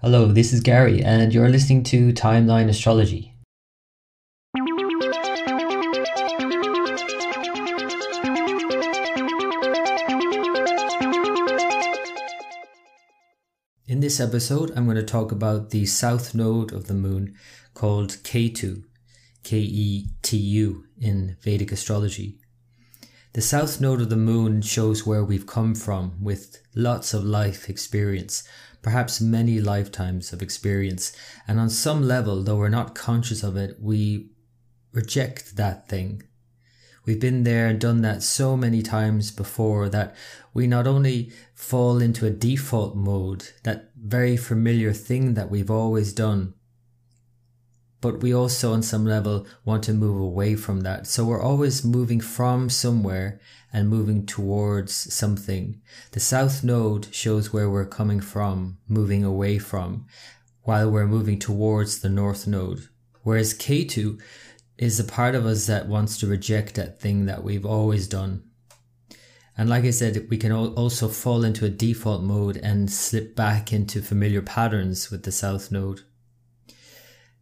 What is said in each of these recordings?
Hello, this is Gary, and you're listening to Timeline Astrology. In this episode, I'm going to talk about the south node of the moon called Ketu, K E T U, in Vedic astrology. The south node of the moon shows where we've come from with lots of life experience, perhaps many lifetimes of experience. And on some level, though we're not conscious of it, we reject that thing. We've been there and done that so many times before that we not only fall into a default mode, that very familiar thing that we've always done, but we also on some level want to move away from that. So we're always moving from somewhere and moving towards something. The south node shows where we're coming from, moving away from, while we're moving towards the north node. Whereas Ketu is a part of us that wants to reject that thing that we've always done. And like I said, we can also fall into a default mode and slip back into familiar patterns with the south node.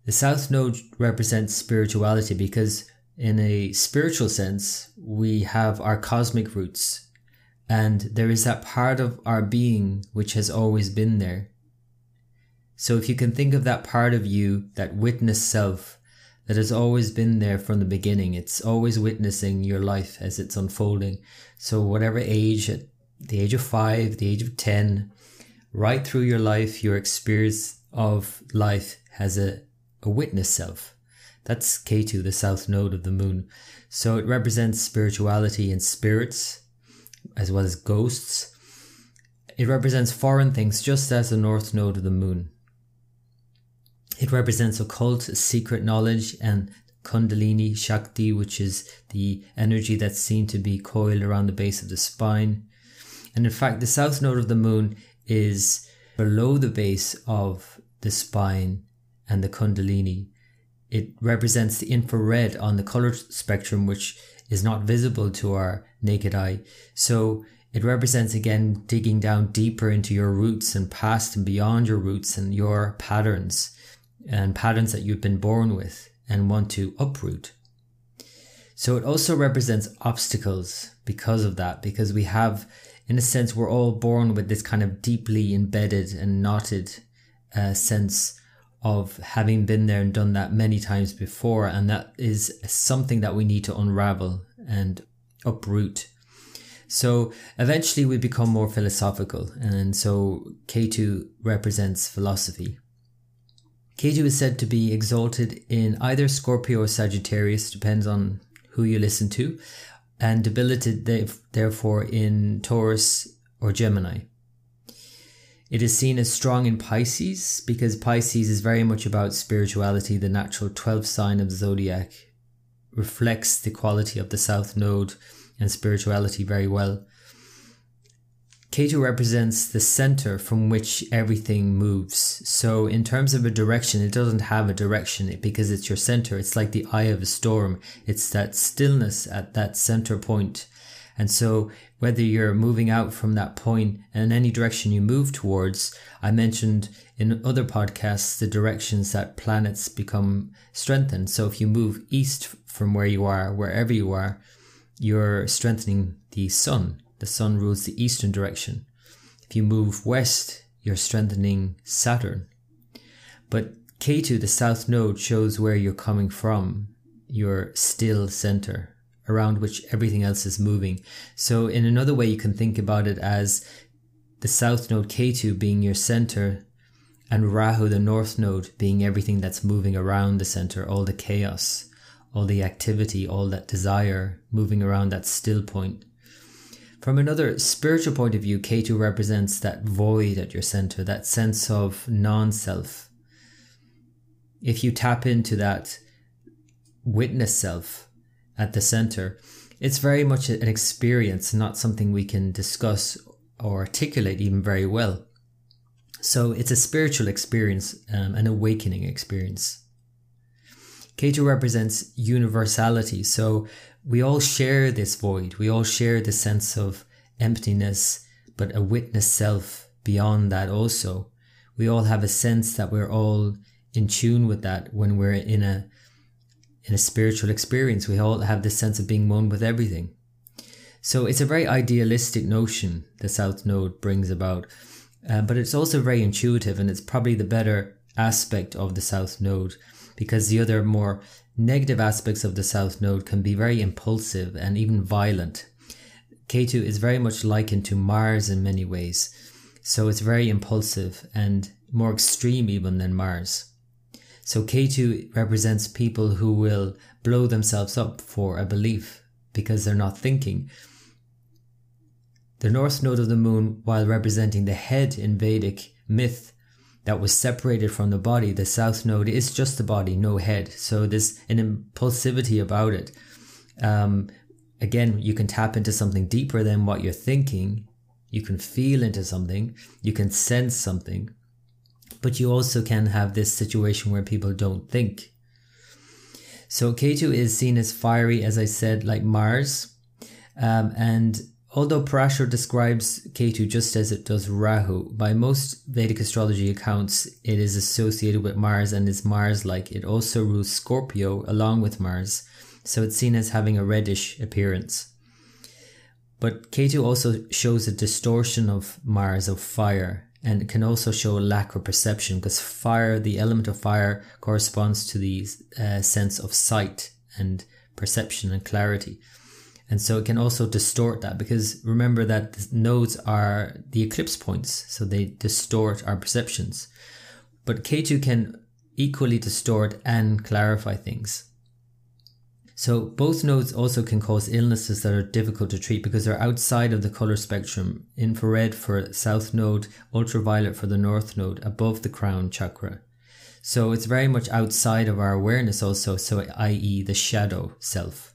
The South Node represents spirituality because, in a spiritual sense, we have our cosmic roots, and there is that part of our being which has always been there. So, if you can think of that part of you, that witness self, that has always been there from the beginning, it's always witnessing your life as it's unfolding. So, whatever age, at the age of five, the age of 10, right through your life, your experience of life has a a witness self. That's Ketu, the south node of the moon. So it represents spirituality and spirits, as well as ghosts. It represents foreign things, just as the north node of the moon. It represents occult, secret knowledge, and Kundalini Shakti, which is the energy that's seen to be coiled around the base of the spine. And in fact, the south node of the moon is below the base of the spine and the Kundalini. It represents the infrared on the color spectrum, which is not visible to our naked eye. So it represents again digging down deeper into your roots and past and beyond your roots and your patterns and patterns that you've been born with and want to uproot. So it also represents obstacles because of that, because we have, in a sense, we're all born with this kind of deeply embedded and knotted uh, sense of having been there and done that many times before. And that is something that we need to unravel and uproot. So eventually we become more philosophical. And so Ketu represents philosophy. Ketu is said to be exalted in either Scorpio or Sagittarius, depends on who you listen to, and debilitated therefore in Taurus or Gemini. It is seen as strong in Pisces because Pisces is very much about spirituality. The natural 12th sign of the zodiac reflects the quality of the South Node and spirituality very well. Ketu represents the center from which everything moves. So, in terms of a direction, it doesn't have a direction because it's your center. It's like the eye of a storm. It's that stillness at that center point and so whether you're moving out from that point and any direction you move towards, I mentioned in other podcasts the directions that planets become strengthened. So if you move east from where you are, wherever you are, you're strengthening the sun. The sun rules the eastern direction. If you move west, you're strengthening Saturn. But Ketu, the south node, shows where you're coming from, your still center around which everything else is moving. So, in another way, you can think about it as the south node Ketu being your center, and Rahu, the north node, being everything that's moving around the center, all the chaos, all the activity, all that desire moving around that still point. From another spiritual point of view, Ketu represents that void at your center, that sense of non self. If you tap into that witness self, at the center, it's very much an experience, not something we can discuss or articulate even very well. So it's a spiritual experience, um, an awakening experience. Ketu represents universality. So we all share this void. We all share the sense of emptiness, but a witness self beyond that also, we all have a sense that we're all in tune with that when we're in a in a spiritual experience. We all have this sense of being one with everything. So it's a very idealistic notion the South Node brings about, uh, but it's also very intuitive, and it's probably the better aspect of the South Node because the other more negative aspects of the South Node can be very impulsive and even violent. Ketu is very much likened to Mars in many ways, so it's very impulsive and more extreme even than Mars. So Ketu represents people who will blow themselves up for a belief because they're not thinking. The north node of the moon, while representing the head in Vedic myth that was separated from the body, the south node is just the body, no head. So there's an impulsivity about it. Um, again, you can tap into something deeper than what you're thinking. You can feel into something. You can sense something. But you also can have this situation where people don't think. So Ketu is seen as fiery, as I said, like Mars. Um, and although Parashar describes Ketu just as it does Rahu, by most Vedic astrology accounts, it is associated with Mars and is Mars like. It also rules Scorpio along with Mars, so it's seen as having a reddish appearance. But Ketu also shows a distortion of Mars, of fire, and can also show a lack of perception because fire, the element of fire, corresponds to the uh, sense of sight and perception and clarity. And so it can also distort that because remember that the nodes are the eclipse points, so they distort our perceptions. But Ketu can equally distort and clarify things. So both nodes also can cause illnesses that are difficult to treat because they're outside of the color spectrum. Infrared for south node, ultraviolet for the north node, above the crown chakra. So it's very much outside of our awareness also, so i.e. the shadow self.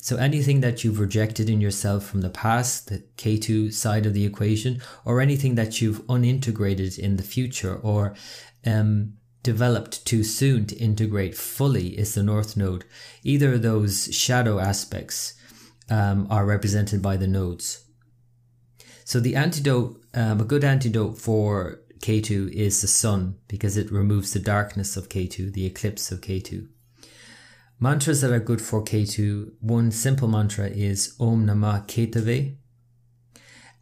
So anything that you've rejected in yourself from the past, the Ketu side of the equation, or anything that you've unintegrated in the future, or um, developed too soon to integrate fully is the North Node. Either of those shadow aspects um, are represented by the nodes. So the antidote, um, a good antidote for Ketu is the sun because it removes the darkness of Ketu, the eclipse of Ketu. Mantras that are good for Ketu, one simple mantra is Om Namah Ketave.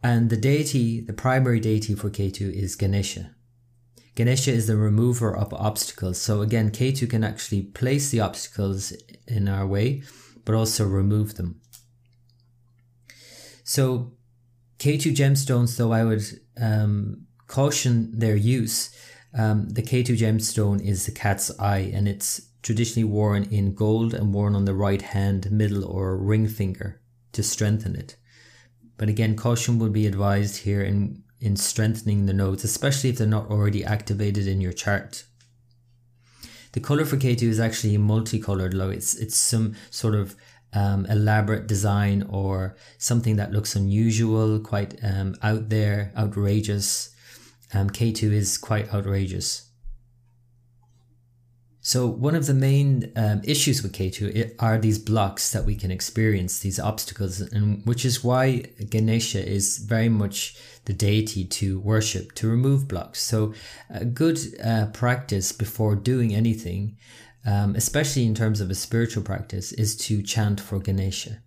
And the deity, the primary deity for Ketu is Ganesha. Ganesha is the remover of obstacles. So again, Ketu can actually place the obstacles in our way, but also remove them. So Ketu gemstones, though I would um, caution their use. Um, the Ketu gemstone is the cat's eye, and it's traditionally worn in gold and worn on the right hand, middle, or ring finger to strengthen it. But again, caution would be advised here in in strengthening the nodes, especially if they're not already activated in your chart. The color for Ketu is actually multicolored, though it's it's some sort of um, elaborate design or something that looks unusual, quite um, out there, outrageous. Um, Ketu is quite outrageous. So one of the main um, issues with Ketu are these blocks that we can experience, these obstacles, and which is why Ganesha is very much the deity to worship, to remove blocks. So a good uh, practice before doing anything, um, especially in terms of a spiritual practice, is to chant for Ganesha.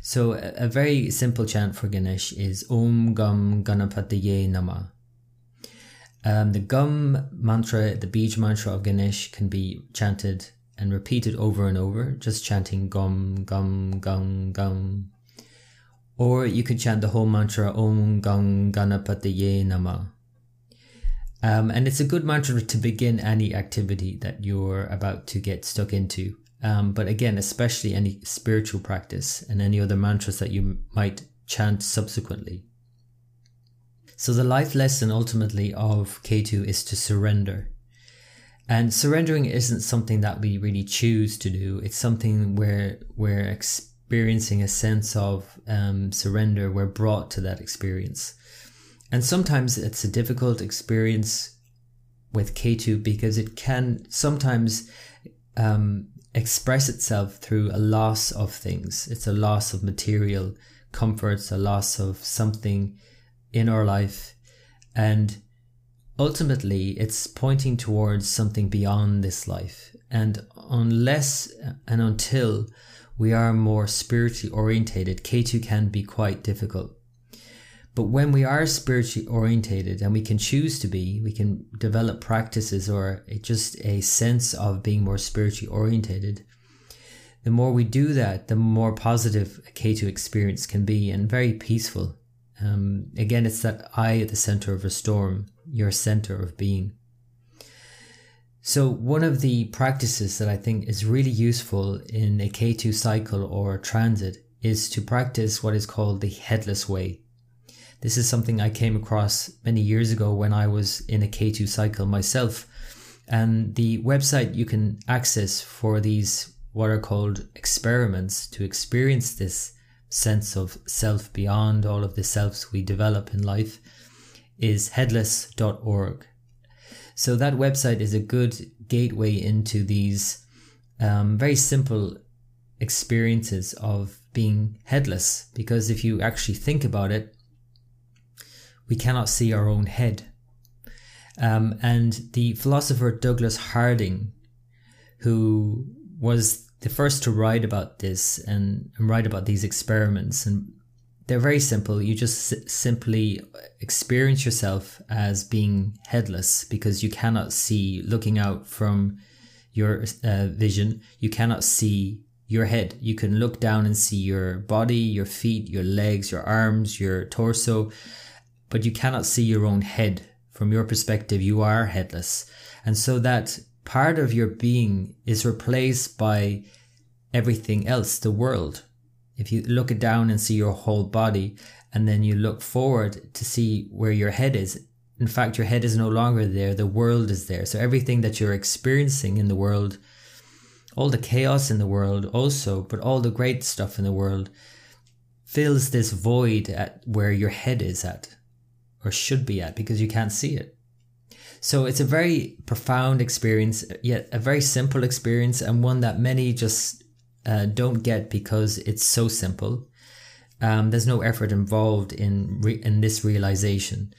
So a, a very simple chant for Ganesh is Om Gam Ganapataye Namah. Um, the gum mantra, the beej mantra of Ganesh can be chanted and repeated over and over, just chanting gum, gum, gum, gum. Or you could chant the whole mantra Om Gam Ganapataye Nama. Um, and it's a good mantra to begin any activity that you're about to get stuck into. Um, but again, especially any spiritual practice and any other mantras that you might chant subsequently. So the life lesson ultimately of Ketu is to surrender. And surrendering isn't something that we really choose to do. It's something where we're experiencing a sense of um, surrender. We're brought to that experience. And sometimes it's a difficult experience with Ketu because it can sometimes um, express itself through a loss of things. It's a loss of material comforts, a loss of something in our life. And ultimately it's pointing towards something beyond this life. And unless and until we are more spiritually orientated, Ketu can be quite difficult. But when we are spiritually orientated and we can choose to be, we can develop practices or just a sense of being more spiritually orientated. The more we do that, the more positive a Ketu experience can be and very peaceful. Um, again, it's that I at the center of a storm, your center of being. So, one of the practices that I think is really useful in a Ketu cycle or transit is to practice what is called the headless way. This is something I came across many years ago when I was in a Ketu cycle myself. And the website you can access for these, what are called experiments, to experience this sense of self beyond all of the selves we develop in life, is headless.org. So that website is a good gateway into these um, very simple experiences of being headless. Because if you actually think about it, we cannot see our own head. Um, and the philosopher Douglas Harding, who was the first to write about this and, and write about these experiments and they're very simple. You just s- simply experience yourself as being headless because you cannot see, looking out from your uh, vision, you cannot see your head. You can look down and see your body, your feet, your legs, your arms, your torso, but you cannot see your own head. From your perspective, you are headless. And so that part of your being is replaced by everything else, the world if you look down and see your whole body, and then you look forward to see where your head is, in fact, your head is no longer there, the world is there. So everything that you're experiencing in the world, all the chaos in the world also, but all the great stuff in the world, fills this void at where your head is at, or should be at, because you can't see it. So it's a very profound experience, yet a very simple experience, and one that many just uh, don't get because it's so simple. Um, there's no effort involved in re- in this realization.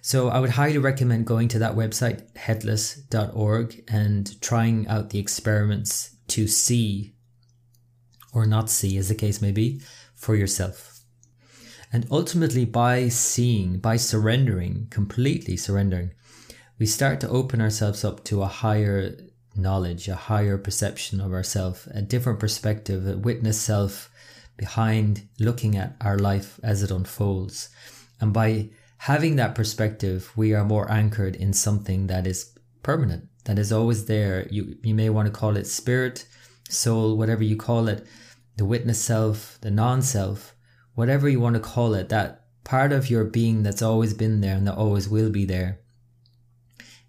So I would highly recommend going to that website headless.org and trying out the experiments to see or not see, as the case may be, for yourself. And ultimately, by seeing, by surrendering, completely surrendering, we start to open ourselves up to a higher knowledge, a higher perception of ourself, a different perspective, a witness self behind looking at our life as it unfolds. And by having that perspective, we are more anchored in something that is permanent, that is always there. You, you may want to call it spirit, soul, whatever you call it, the witness self, the non self, whatever you want to call it, that part of your being that's always been there and that always will be there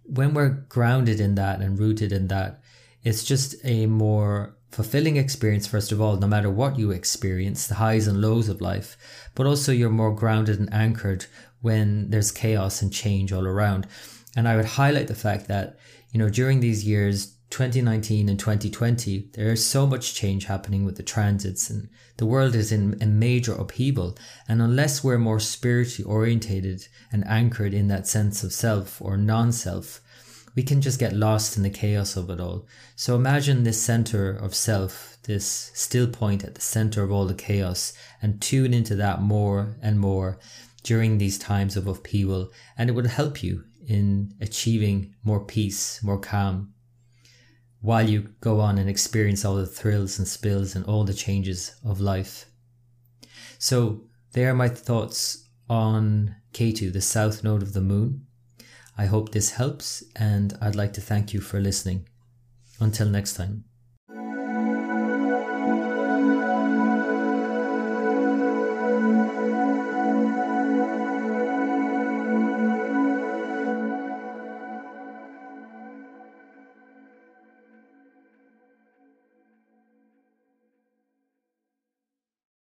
when we're grounded in that and rooted in that, it's just a more fulfilling experience, first of all, no matter what you experience, the highs and lows of life, but also you're more grounded and anchored when there's chaos and change all around. And I would highlight the fact that, you know, during these years, 2019 and 2020, there is so much change happening with the transits and the world is in a major upheaval. And unless we're more spiritually orientated and anchored in that sense of self or non self, we can just get lost in the chaos of it all. So imagine this center of self, this still point at the center of all the chaos, and tune into that more and more during these times of upheaval, and it would help you in achieving more peace, more calm, while you go on and experience all the thrills and spills and all the changes of life. So, there are my thoughts on Ketu, the south node of the moon. I hope this helps, and I'd like to thank you for listening. Until next time.